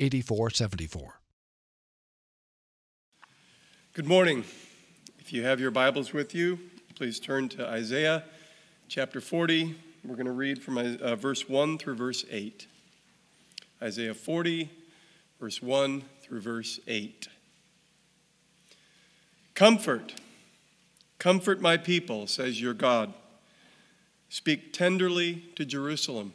8474. Good morning. If you have your Bibles with you, please turn to Isaiah chapter 40. We're going to read from uh, verse 1 through verse 8. Isaiah 40, verse 1 through verse 8. Comfort, comfort my people, says your God. Speak tenderly to Jerusalem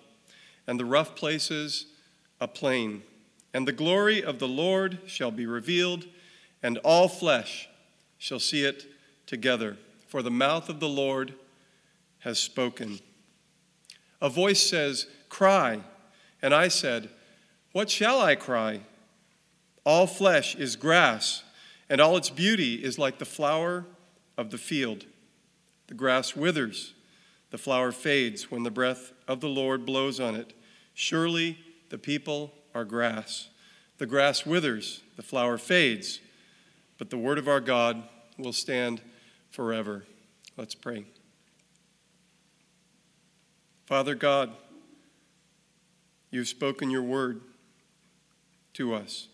and the rough places a plain. And the glory of the Lord shall be revealed, and all flesh shall see it together. For the mouth of the Lord has spoken. A voice says, Cry. And I said, What shall I cry? All flesh is grass, and all its beauty is like the flower of the field. The grass withers the flower fades when the breath of the Lord blows on it. Surely the people are grass. The grass withers, the flower fades, but the word of our God will stand forever. Let's pray. Father God, you've spoken your word to us.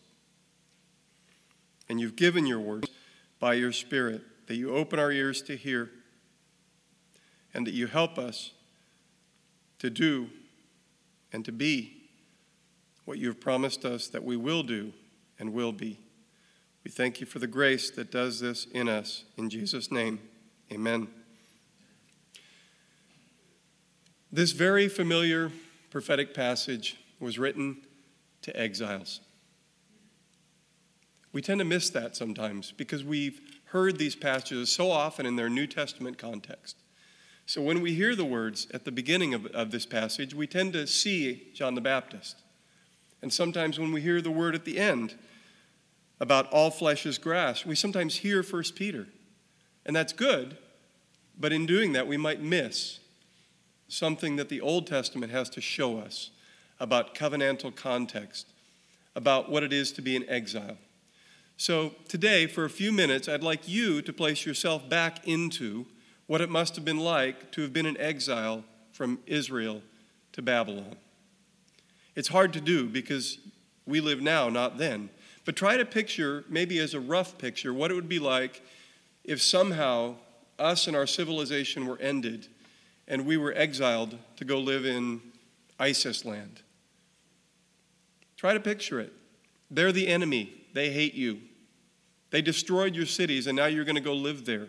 And you've given your word by your Spirit that you open our ears to hear and that you help us to do and to be what you have promised us that we will do and will be. We thank you for the grace that does this in us. In Jesus' name, amen. This very familiar prophetic passage was written to exiles. We tend to miss that sometimes because we've heard these passages so often in their New Testament context. So when we hear the words at the beginning of, of this passage, we tend to see John the Baptist. And sometimes when we hear the word at the end about all flesh is grass, we sometimes hear 1 Peter. And that's good, but in doing that, we might miss something that the Old Testament has to show us about covenantal context, about what it is to be in exile. So today, for a few minutes, I'd like you to place yourself back into what it must have been like to have been in exile from Israel to Babylon. It's hard to do because we live now, not then. But try to picture, maybe as a rough picture, what it would be like if somehow us and our civilization were ended and we were exiled to go live in ISIS land. Try to picture it. They're the enemy, they hate you. They destroyed your cities, and now you're going to go live there.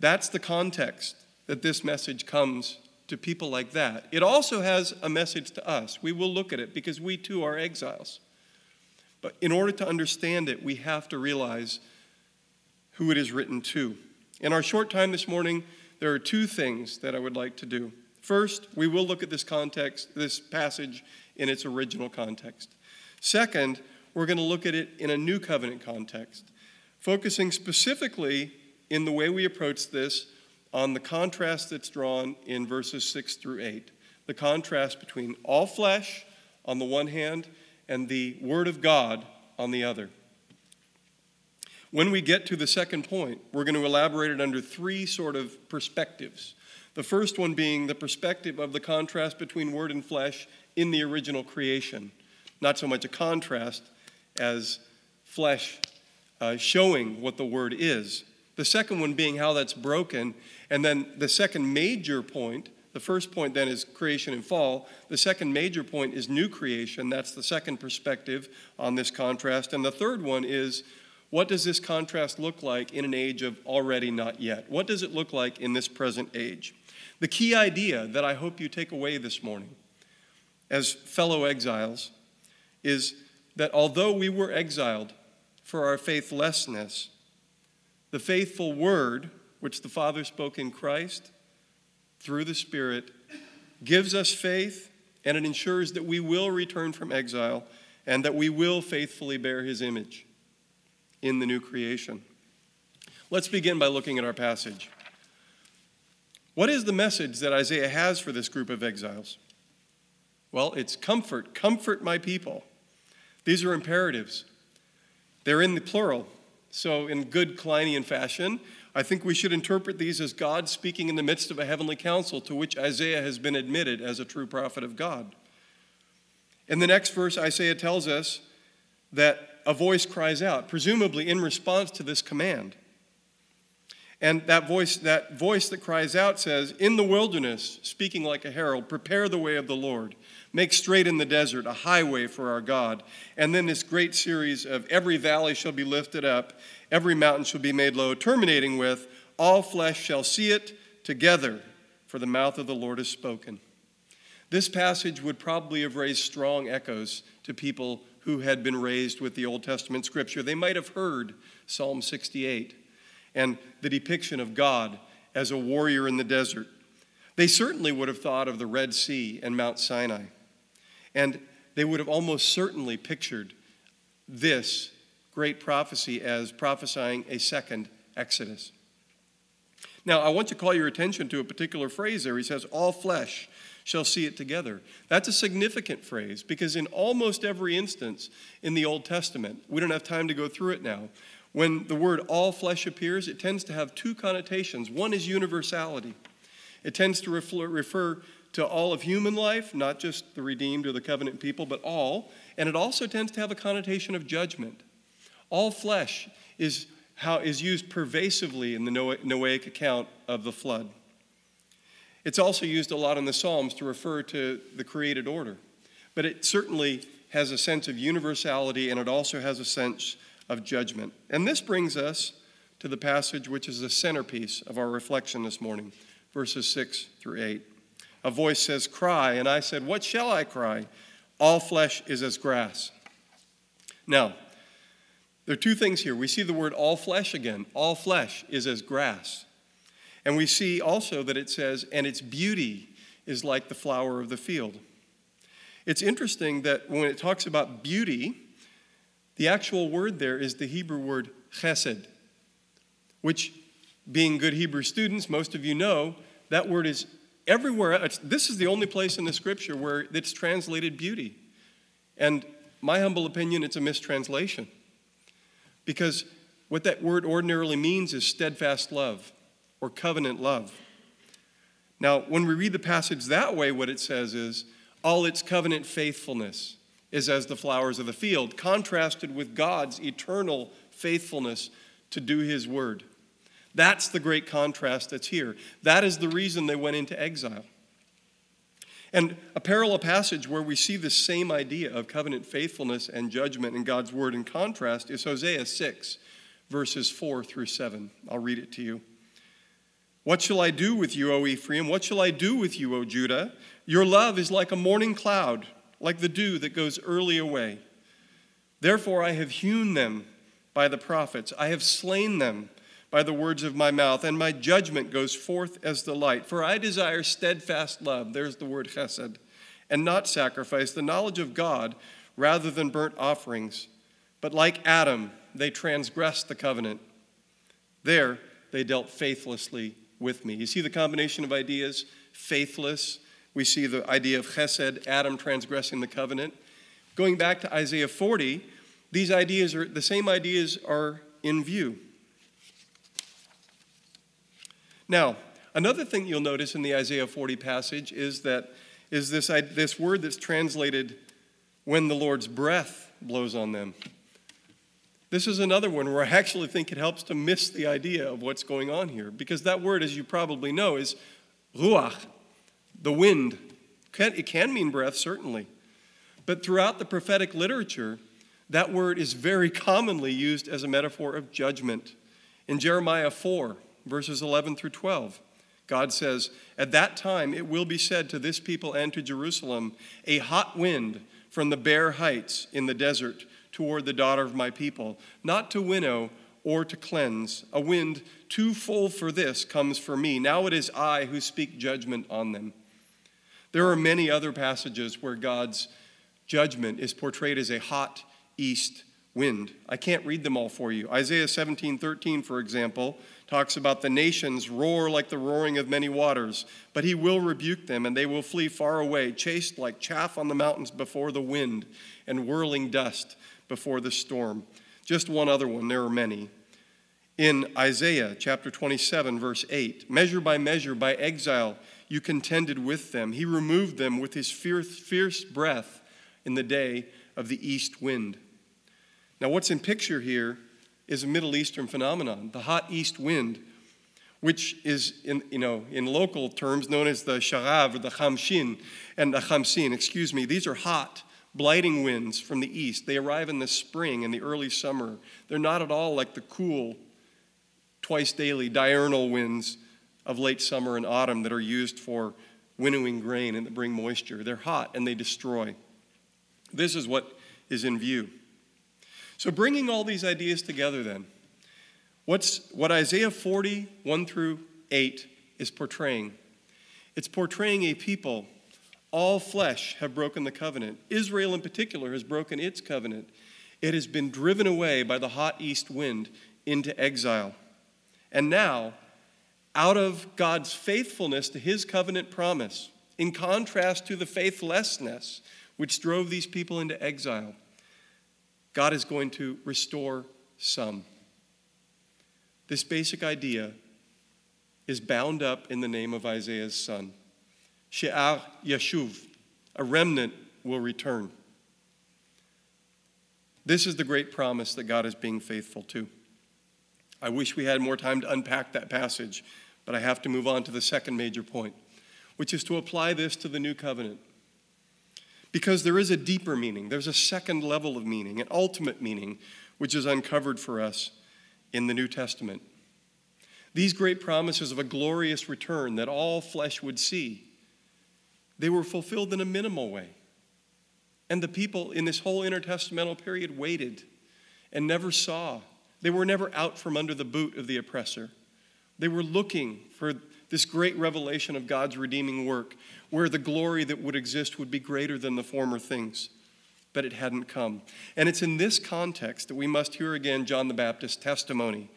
That's the context that this message comes to people like that. It also has a message to us. We will look at it because we too are exiles. But in order to understand it, we have to realize who it is written to. In our short time this morning, there are two things that I would like to do. First, we will look at this context, this passage in its original context. Second, we're going to look at it in a new covenant context, focusing specifically in the way we approach this on the contrast that's drawn in verses 6 through 8. The contrast between all flesh on the one hand and the Word of God on the other. When we get to the second point, we're going to elaborate it under three sort of perspectives. The first one being the perspective of the contrast between Word and flesh in the original creation. Not so much a contrast as flesh uh, showing what the Word is. The second one being how that's broken. And then the second major point The first point then is creation and fall. The second major point is new creation. That's the second perspective on this contrast. And the third one is what does this contrast look like in an age of already not yet? What does it look like in this present age? The key idea that I hope you take away this morning as fellow exiles is that although we were exiled for our faithlessness, the faithful word which the Father spoke in Christ through the Spirit gives us faith and it ensures that we will return from exile and that we will faithfully bear his image in the new creation. Let's begin by looking at our passage. What is the message that Isaiah has for this group of exiles? Well, it's comfort. Comfort my people. These are imperatives. They're in the plural. So, in good Klinean fashion, I think we should interpret these as God speaking in the midst of a heavenly council to which Isaiah has been admitted as a true prophet of God. In the next verse, Isaiah tells us that a voice cries out, presumably in response to this command. And that voice, that voice that cries out says, In the wilderness, speaking like a herald, prepare the way of the Lord. Make straight in the desert a highway for our God. And then this great series of every valley shall be lifted up, every mountain shall be made low, terminating with, All flesh shall see it together, for the mouth of the Lord has spoken. This passage would probably have raised strong echoes to people who had been raised with the Old Testament scripture. They might have heard Psalm 68 and the depiction of God as a warrior in the desert. They certainly would have thought of the Red Sea and Mount Sinai. And they would have almost certainly pictured this great prophecy as prophesying a second Exodus. Now, I want to call your attention to a particular phrase there. He says, All flesh shall see it together. That's a significant phrase because in almost every instance in the Old Testament, we don't have time to go through it now. When the word all flesh appears, it tends to have two connotations. One is universality, it tends to refer to all of human life, not just the redeemed or the covenant people, but all. And it also tends to have a connotation of judgment. All flesh is how is used pervasively in the Noahic account of the flood. It's also used a lot in the Psalms to refer to the created order. But it certainly has a sense of universality and it also has a sense of judgment. And this brings us to the passage which is the centerpiece of our reflection this morning, verses 6 through 8 a voice says, Cry. And I said, What shall I cry? All flesh is as grass. Now, there are two things here. We see the word all flesh again. All flesh is as grass. And we see also that it says, and its beauty is like the flower of the field. It's interesting that when it talks about beauty, the actual word there is the Hebrew word chesed, which, being good Hebrew students, most of you know, that word is everywhere, this is the only place in the scripture where it's translated beauty. And my humble opinion, it's a mistranslation. Because what that word ordinarily means is steadfast love or covenant love. Now, when we read the passage that way, what it says is, all its covenant faithfulness is as the flowers of the field, contrasted with God's eternal faithfulness to do his word. That's the great contrast that's here. That is the reason they went into exile. And a parallel passage where we see the same idea of covenant faithfulness and judgment in God's word in contrast is Hosea 6, verses 4 through 7. I'll read it to you. What shall I do with you, O Ephraim? What shall I do with you, O Judah? Your love is like a morning cloud, like the dew that goes early away. Therefore, I have hewn them by the prophets, I have slain them by the words of my mouth, and my judgment goes forth as the light. For I desire steadfast love, there's the word chesed, and not sacrifice, the knowledge of God rather than burnt offerings. But like Adam, they transgressed the covenant. There, they dealt faithlessly with me. You see the combination of ideas? Faithless. We see the idea of chesed, Adam transgressing the covenant. Going back to Isaiah 40, these ideas are the same ideas are in view. Now, another thing you'll notice in the Isaiah 40 passage is that is this, this word that's translated when the Lord's breath blows on them. This is another one where I actually think it helps to miss the idea of what's going on here, because that word, as you probably know, is ruach, The wind, it can mean breath, certainly. But throughout the prophetic literature, that word is very commonly used as a metaphor of judgment. In Jeremiah 4, verses 11 through 12, God says, At that time it will be said to this people and to Jerusalem, A hot wind from the bare heights in the desert toward the daughter of my people, not to winnow or to cleanse. A wind too full for this comes for me. Now it is I who speak judgment on them. There are many other passages where God's judgment is portrayed as a hot east wind. I can't read them all for you. Isaiah 17 13, for example, talks about the nations roar like the roaring of many waters, but he will rebuke them, and they will flee far away, chased like chaff on the mountains before the wind, and whirling dust before the storm. Just one other one, there are many. In Isaiah chapter 27, verse 8, measure by measure, by exile, you contended with them. He removed them with his fierce, fierce breath in the day of the east wind. Now, what's in picture here is a Middle Eastern phenomenon, the hot east wind, which is, in, you know, in local terms known as the sharav or the khamshin and the khamsin, excuse me. These are hot, blighting winds from the east. They arrive in the spring and the early summer. They're not at all like the cool, twice daily diurnal winds of late summer and autumn that are used for winnowing grain and that bring moisture. They're hot and they destroy. This is what is in view. So, bringing all these ideas together, then, what's, what Isaiah 40, 1 through 8 is portraying? It's portraying a people all flesh have broken the covenant. Israel, in particular, has broken its covenant. It has been driven away by the hot east wind into exile. And now, out of God's faithfulness to his covenant promise, in contrast to the faithlessness which drove these people into exile, God is going to restore some. This basic idea is bound up in the name of Isaiah's son. She'ar Yeshuv, a remnant will return. This is the great promise that God is being faithful to. I wish we had more time to unpack that passage, but I have to move on to the second major point, which is to apply this to the new covenant. Because there is a deeper meaning, there's a second level of meaning, an ultimate meaning, which is uncovered for us in the New Testament. These great promises of a glorious return that all flesh would see they were fulfilled in a minimal way. And the people in this whole intertestamental period waited and never saw. They were never out from under the boot of the oppressor. They were looking for this great revelation of God's redeeming work, where the glory that would exist would be greater than the former things. But it hadn't come. And it's in this context that we must hear again John the Baptist's testimony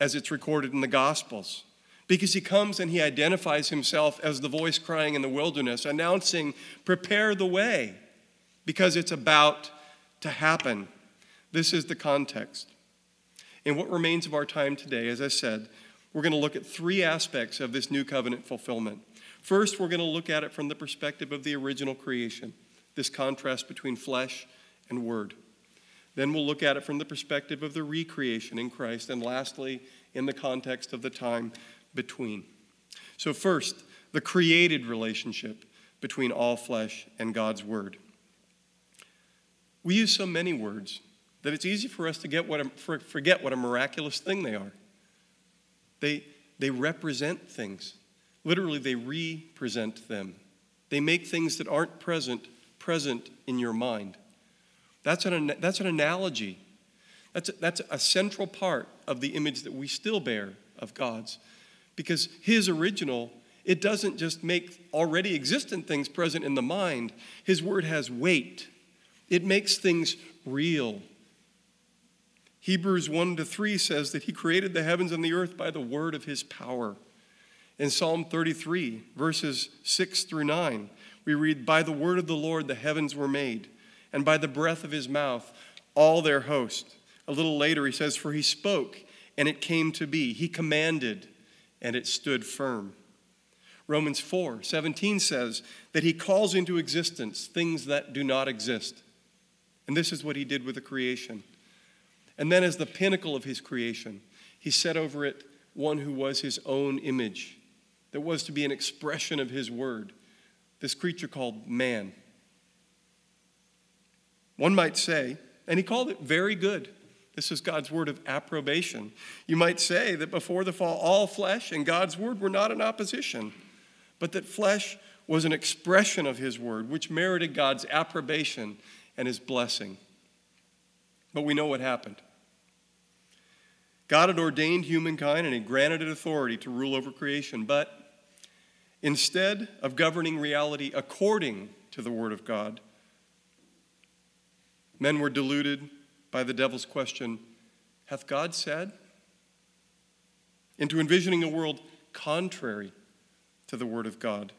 as it's recorded in the Gospels because he comes and he identifies himself as the voice crying in the wilderness, announcing, Prepare the way, because it's about to happen. This is the context. In what remains of our time today, as I said, we're going to look at three aspects of this new covenant fulfillment. First, we're going to look at it from the perspective of the original creation, this contrast between flesh and word. Then we'll look at it from the perspective of the recreation in Christ. And lastly, in the context of the time between. So, first, the created relationship between all flesh and God's Word. We use so many words that it's easy for us to get what a, forget what a miraculous thing they are. They, they represent things. Literally, they represent them. They make things that aren't present present in your mind. That's an, that's an analogy. That's a, that's a central part of the image that we still bear of God's because his original it doesn't just make already existent things present in the mind his word has weight it makes things real hebrews 1 to 3 says that he created the heavens and the earth by the word of his power in psalm 33 verses 6 through 9 we read by the word of the lord the heavens were made and by the breath of his mouth all their host a little later he says for he spoke and it came to be he commanded and it stood firm. Romans 4 17 says that he calls into existence things that do not exist. And this is what he did with the creation. And then, as the pinnacle of his creation, he set over it one who was his own image, that was to be an expression of his word, this creature called man. One might say, and he called it very good. This is God's word of approbation. You might say that before the fall, all flesh and God's word were not in opposition, but that flesh was an expression of his word, which merited God's approbation and his blessing. But we know what happened. God had ordained humankind and he granted it authority to rule over creation, but instead of governing reality according to the Word of God, men were deluded by the devil's question Hath God said? into envisioning a world contrary to the Word of God,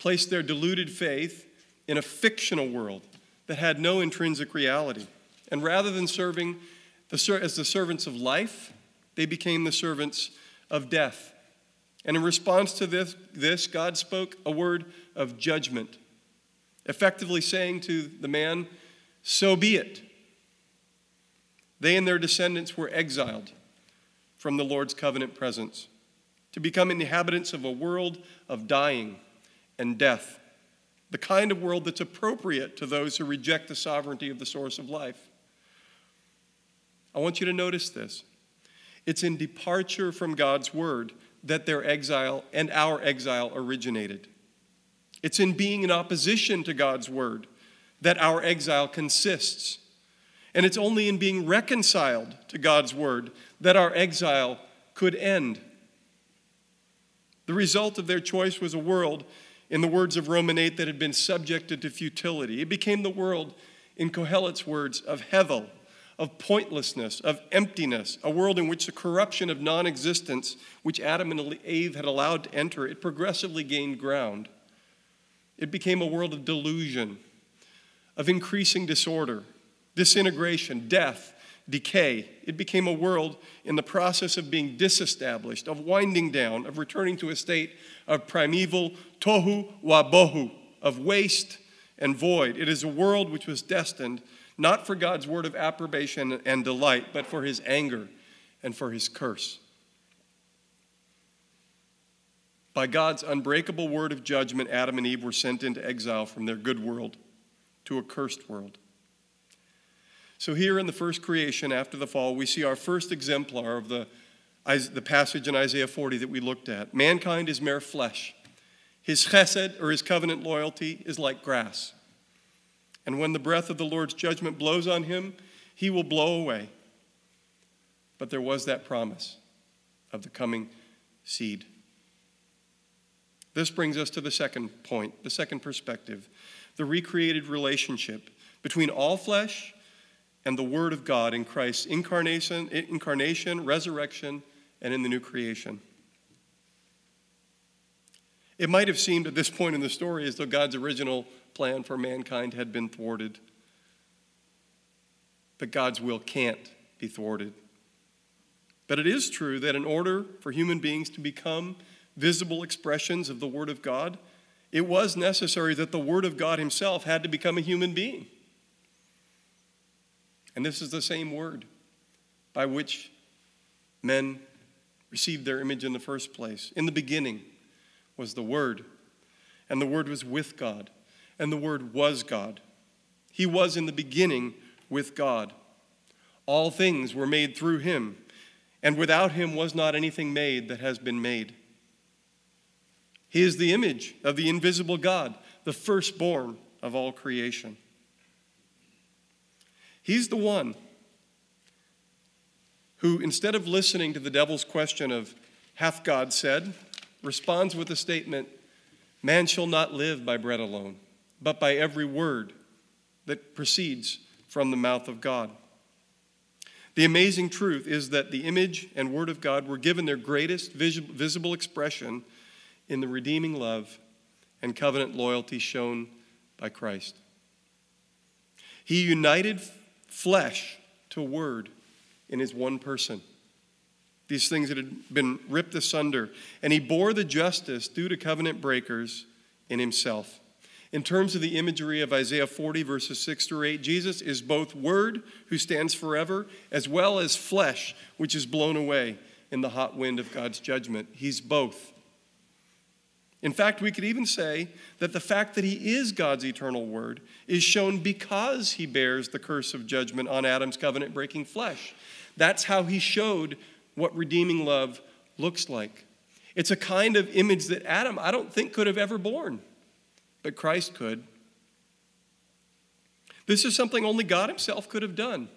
placed their deluded faith in a fictional world that had no intrinsic reality. And rather than serving the, as the servants of life, they became the servants of death. And in response to this, this, God spoke a word of judgment, effectively saying to the man, So be it. They and their descendants were exiled from the Lord's covenant presence to become inhabitants of a world of dying and death, the kind of world that's appropriate to those who reject the sovereignty of the source of life. I want you to notice this. It's in departure from God's word that their exile and our exile originated. It's in being in opposition to God's word that our exile consists. And it's only in being reconciled to God's word that our exile could end. The result of their choice was a world, in the words of Roman 8, that had been subjected to futility. It became the world, in Kohelet's words, of Hevel, of pointlessness, of emptiness, a world in which the corruption of non existence, which Adam and Eve had allowed to enter, it progressively gained ground. It became a world of delusion, of increasing disorder, disintegration, death, decay. It became a world in the process of being disestablished, of winding down, of returning to a state of primeval tohu wabohu, of waste and void. It is a world which was destined not for God's word of approbation and delight, but for his anger and for his curse. By God's unbreakable word of judgment, Adam and Eve were sent into exile from their good world to a cursed world. So, here in the first creation after the fall, we see our first exemplar of the, the passage in Isaiah 40 that we looked at. Mankind is mere flesh. His chesed, or his covenant loyalty, is like grass. And when the breath of the Lord's judgment blows on him, he will blow away. But there was that promise of the coming seed. This brings us to the second point, the second perspective the recreated relationship between all flesh and the Word of God in Christ's incarnation, incarnation, resurrection, and in the new creation. It might have seemed at this point in the story as though God's original plan for mankind had been thwarted. But God's will can't be thwarted. But it is true that in order for human beings to become visible expressions of the Word of God, it was necessary that the Word of God Himself had to become a human being. And this is the same Word by which men received their image in the first place. In the beginning, was the Word, and the Word was with God, and the Word was God. He was in the beginning with God. All things were made through him, and without him was not anything made that has been made. He is the image of the invisible God, the firstborn of all creation. He's the one who, instead of listening to the devil's question of, Hath God said? responds with the statement Man shall not live by bread alone, but by every word that proceeds from the mouth of God. The amazing truth is that the image and word of God were given their greatest visible expression in the redeeming love and covenant loyalty shown by Christ. He united flesh to word in his one person these things that had been ripped asunder, and he bore the justice due to covenant breakers in himself. In terms of the imagery of Isaiah 40, verses 6 through 8, Jesus is both Word, who stands forever, as well as flesh, which is blown away in the hot wind of God's judgment. He's both. In fact, we could even say that the fact that he is God's eternal word is shown because he bears the curse of judgment on Adam's covenant breaking flesh. That's how he showed what redeeming love looks like. It's a kind of image that Adam, I don't think, could have ever borne, but Christ could. This is something only God Himself could have done.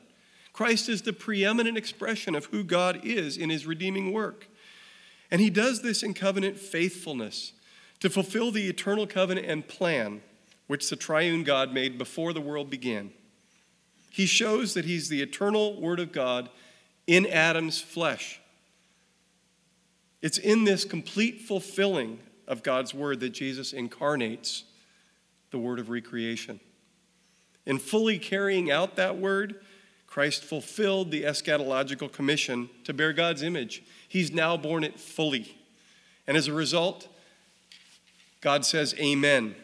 Christ is the preeminent expression of who God is in His redeeming work. And He does this in covenant faithfulness to fulfill the eternal covenant and plan which the triune God made before the world began. He shows that He's the eternal Word of God in Adam's flesh. It's in this complete fulfilling of God's Word that Jesus incarnates the Word of recreation. In fully carrying out that word, Christ fulfilled the eschatological commission to bear God's image. He's now borne it fully. And as a result, God says, Amen.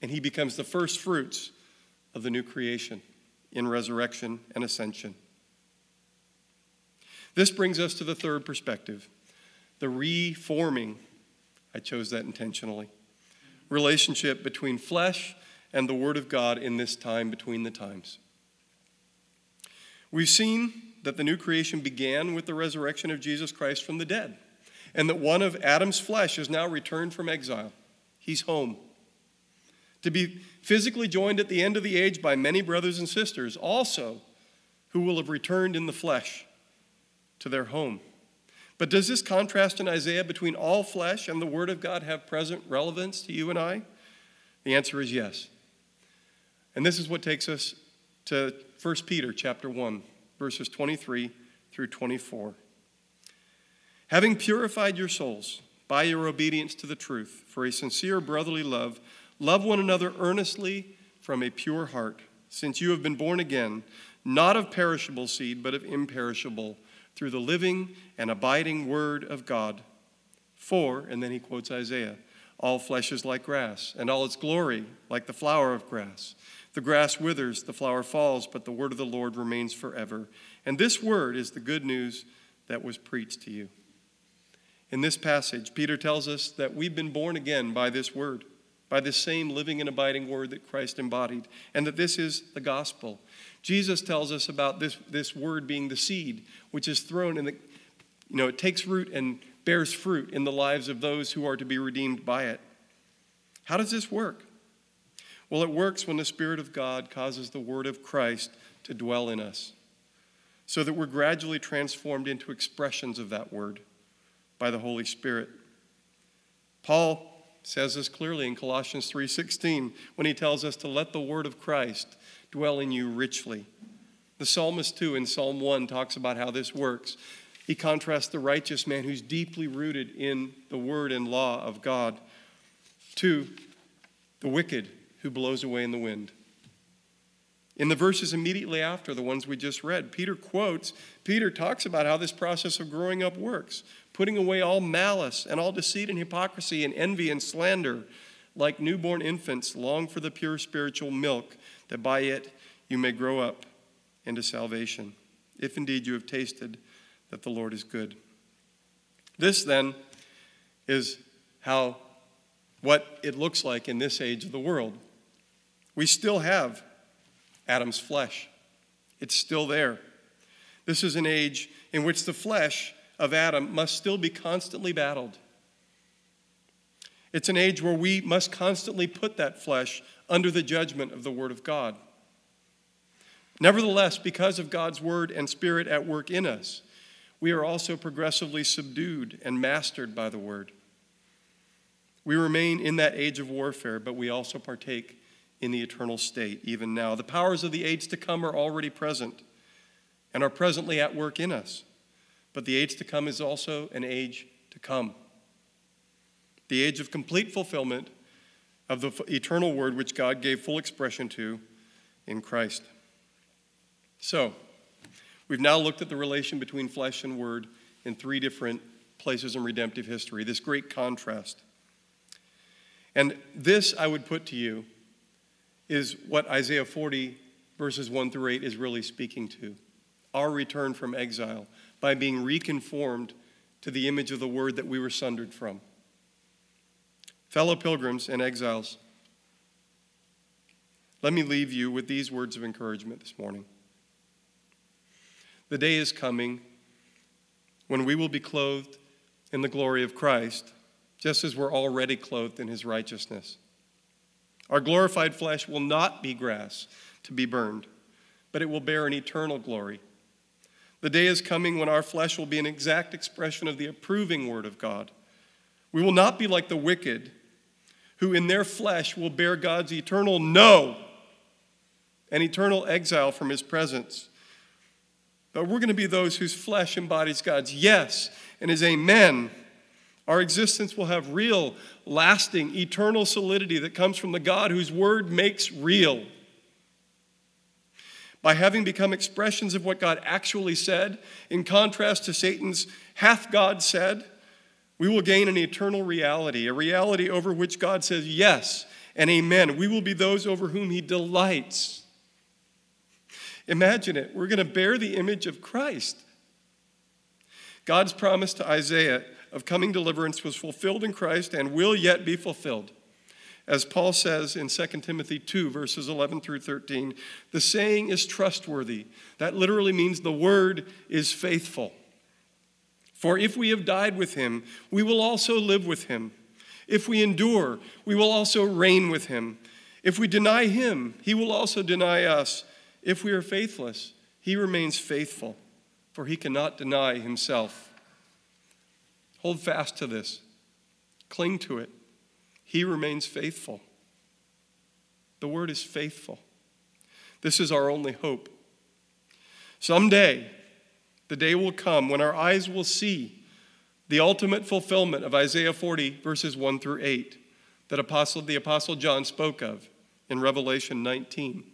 And he becomes the first fruits of the new creation in resurrection and ascension. This brings us to the third perspective the reforming, I chose that intentionally, relationship between flesh and the Word of God in this time between the times. We've seen that the new creation began with the resurrection of Jesus Christ from the dead, and that one of Adam's flesh is now returned from exile. He's home. To be physically joined at the end of the age by many brothers and sisters, also who will have returned in the flesh to their home. But does this contrast in Isaiah between all flesh and the Word of God have present relevance to you and I? The answer is yes. And this is what takes us to 1 Peter chapter 1, verses 23 through 24. Having purified your souls by your obedience to the truth for a sincere brotherly love, love one another earnestly from a pure heart, since you have been born again, not of perishable seed, but of imperishable, through the living and abiding word of God. For, and then he quotes Isaiah, all flesh is like grass, and all its glory like the flower of grass. The grass withers, the flower falls, but the word of the Lord remains forever. And this word is the good news that was preached to you. In this passage, Peter tells us that we've been born again by this word, by the same living and abiding word that Christ embodied, and that this is the gospel. Jesus tells us about this, this word being the seed, which is thrown in the, you know, it takes root and bears fruit in the lives of those who are to be redeemed by it. How does this work? Well, it works when the Spirit of God causes the Word of Christ to dwell in us, so that we're gradually transformed into expressions of that Word by the Holy Spirit. Paul says this clearly in Colossians 3:16 when he tells us to let the word of Christ dwell in you richly. The psalmist too in Psalm 1 talks about how this works. He contrasts the righteous man who's deeply rooted in the word and law of God to the wicked who blows away in the wind. In the verses immediately after the ones we just read, Peter quotes, Peter talks about how this process of growing up works, putting away all malice and all deceit and hypocrisy and envy and slander. Like newborn infants, long for the pure spiritual milk, that by it you may grow up into salvation, if indeed you have tasted that the Lord is good. This then is how what it looks like in this age of the world. We still have Adam's flesh, it's still there. This is an age in which the flesh of Adam must still be constantly battled. It's an age where we must constantly put that flesh under the judgment of the Word of God. Nevertheless, because of God's Word and Spirit at work in us, we are also progressively subdued and mastered by the Word. We remain in that age of warfare, but we also partake in the eternal state, even now. The powers of the age to come are already present and are presently at work in us. But the age to come is also an age to come. The age of complete fulfillment of the eternal word which God gave full expression to in Christ. So, we've now looked at the relation between flesh and word in three different places in redemptive history, this great contrast. And this I would put to you is what Isaiah 40, verses 1 through 8, is really speaking to our return from exile by being reconformed to the image of the word that we were sundered from. fellow pilgrims and exiles, let me leave you with these words of encouragement this morning. The day is coming when we will be clothed in the glory of Christ, just as we're already clothed in his righteousness. Our glorified flesh will not be grass to be burned, but it will bear an eternal glory. The day is coming when our flesh will be an exact expression of the approving word of God. We will not be like the wicked, who in their flesh will bear God's eternal no and eternal exile from his presence. But we're going to be those whose flesh embodies God's yes and his amen. Our existence will have real, lasting, eternal solidity that comes from the God whose word makes real. By having become expressions of what God actually said, in contrast to Satan's hath God said, we will gain an eternal reality, a reality over which God says yes and amen. We will be those over whom he delights. Imagine it. We're going to bear the image of Christ. God's promise to Isaiah of coming deliverance was fulfilled in Christ and will yet be fulfilled. As Paul says in 2 Timothy 2, verses 11 through 13, the saying is trustworthy. That literally means the word is faithful. For if we have died with him, we will also live with him. If we endure, we will also reign with him. If we deny him, he will also deny us. If we are faithless, he remains faithful, for he cannot deny himself. Hold fast to this, cling to it. He remains faithful. The word is faithful. This is our only hope. Someday, the day will come when our eyes will see the ultimate fulfillment of Isaiah 40, verses 1 through 8, that apostle, the Apostle John spoke of in Revelation 19,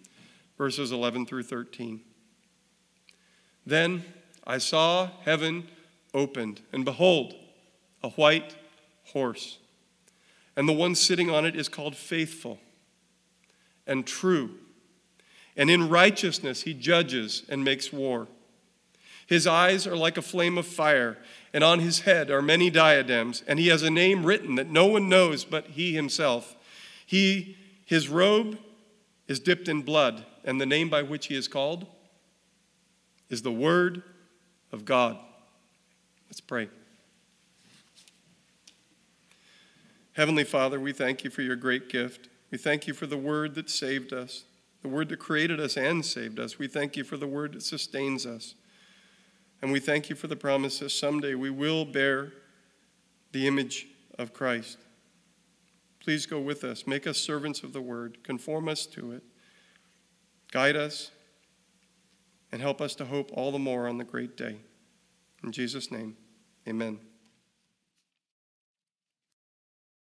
verses 11 through 13. Then I saw heaven opened, and behold, a white horse. And the one sitting on it is called faithful and true. And in righteousness he judges and makes war. His eyes are like a flame of fire, and on his head are many diadems, and he has a name written that no one knows but he himself. He, his robe is dipped in blood, and the name by which he is called is the Word of God. Let's pray. Heavenly Father, we thank you for your great gift. We thank you for the word that saved us, the word that created us and saved us. We thank you for the word that sustains us. And we thank you for the promise that someday we will bear the image of Christ. Please go with us. Make us servants of the word. Conform us to it. Guide us and help us to hope all the more on the great day. In Jesus' name, amen.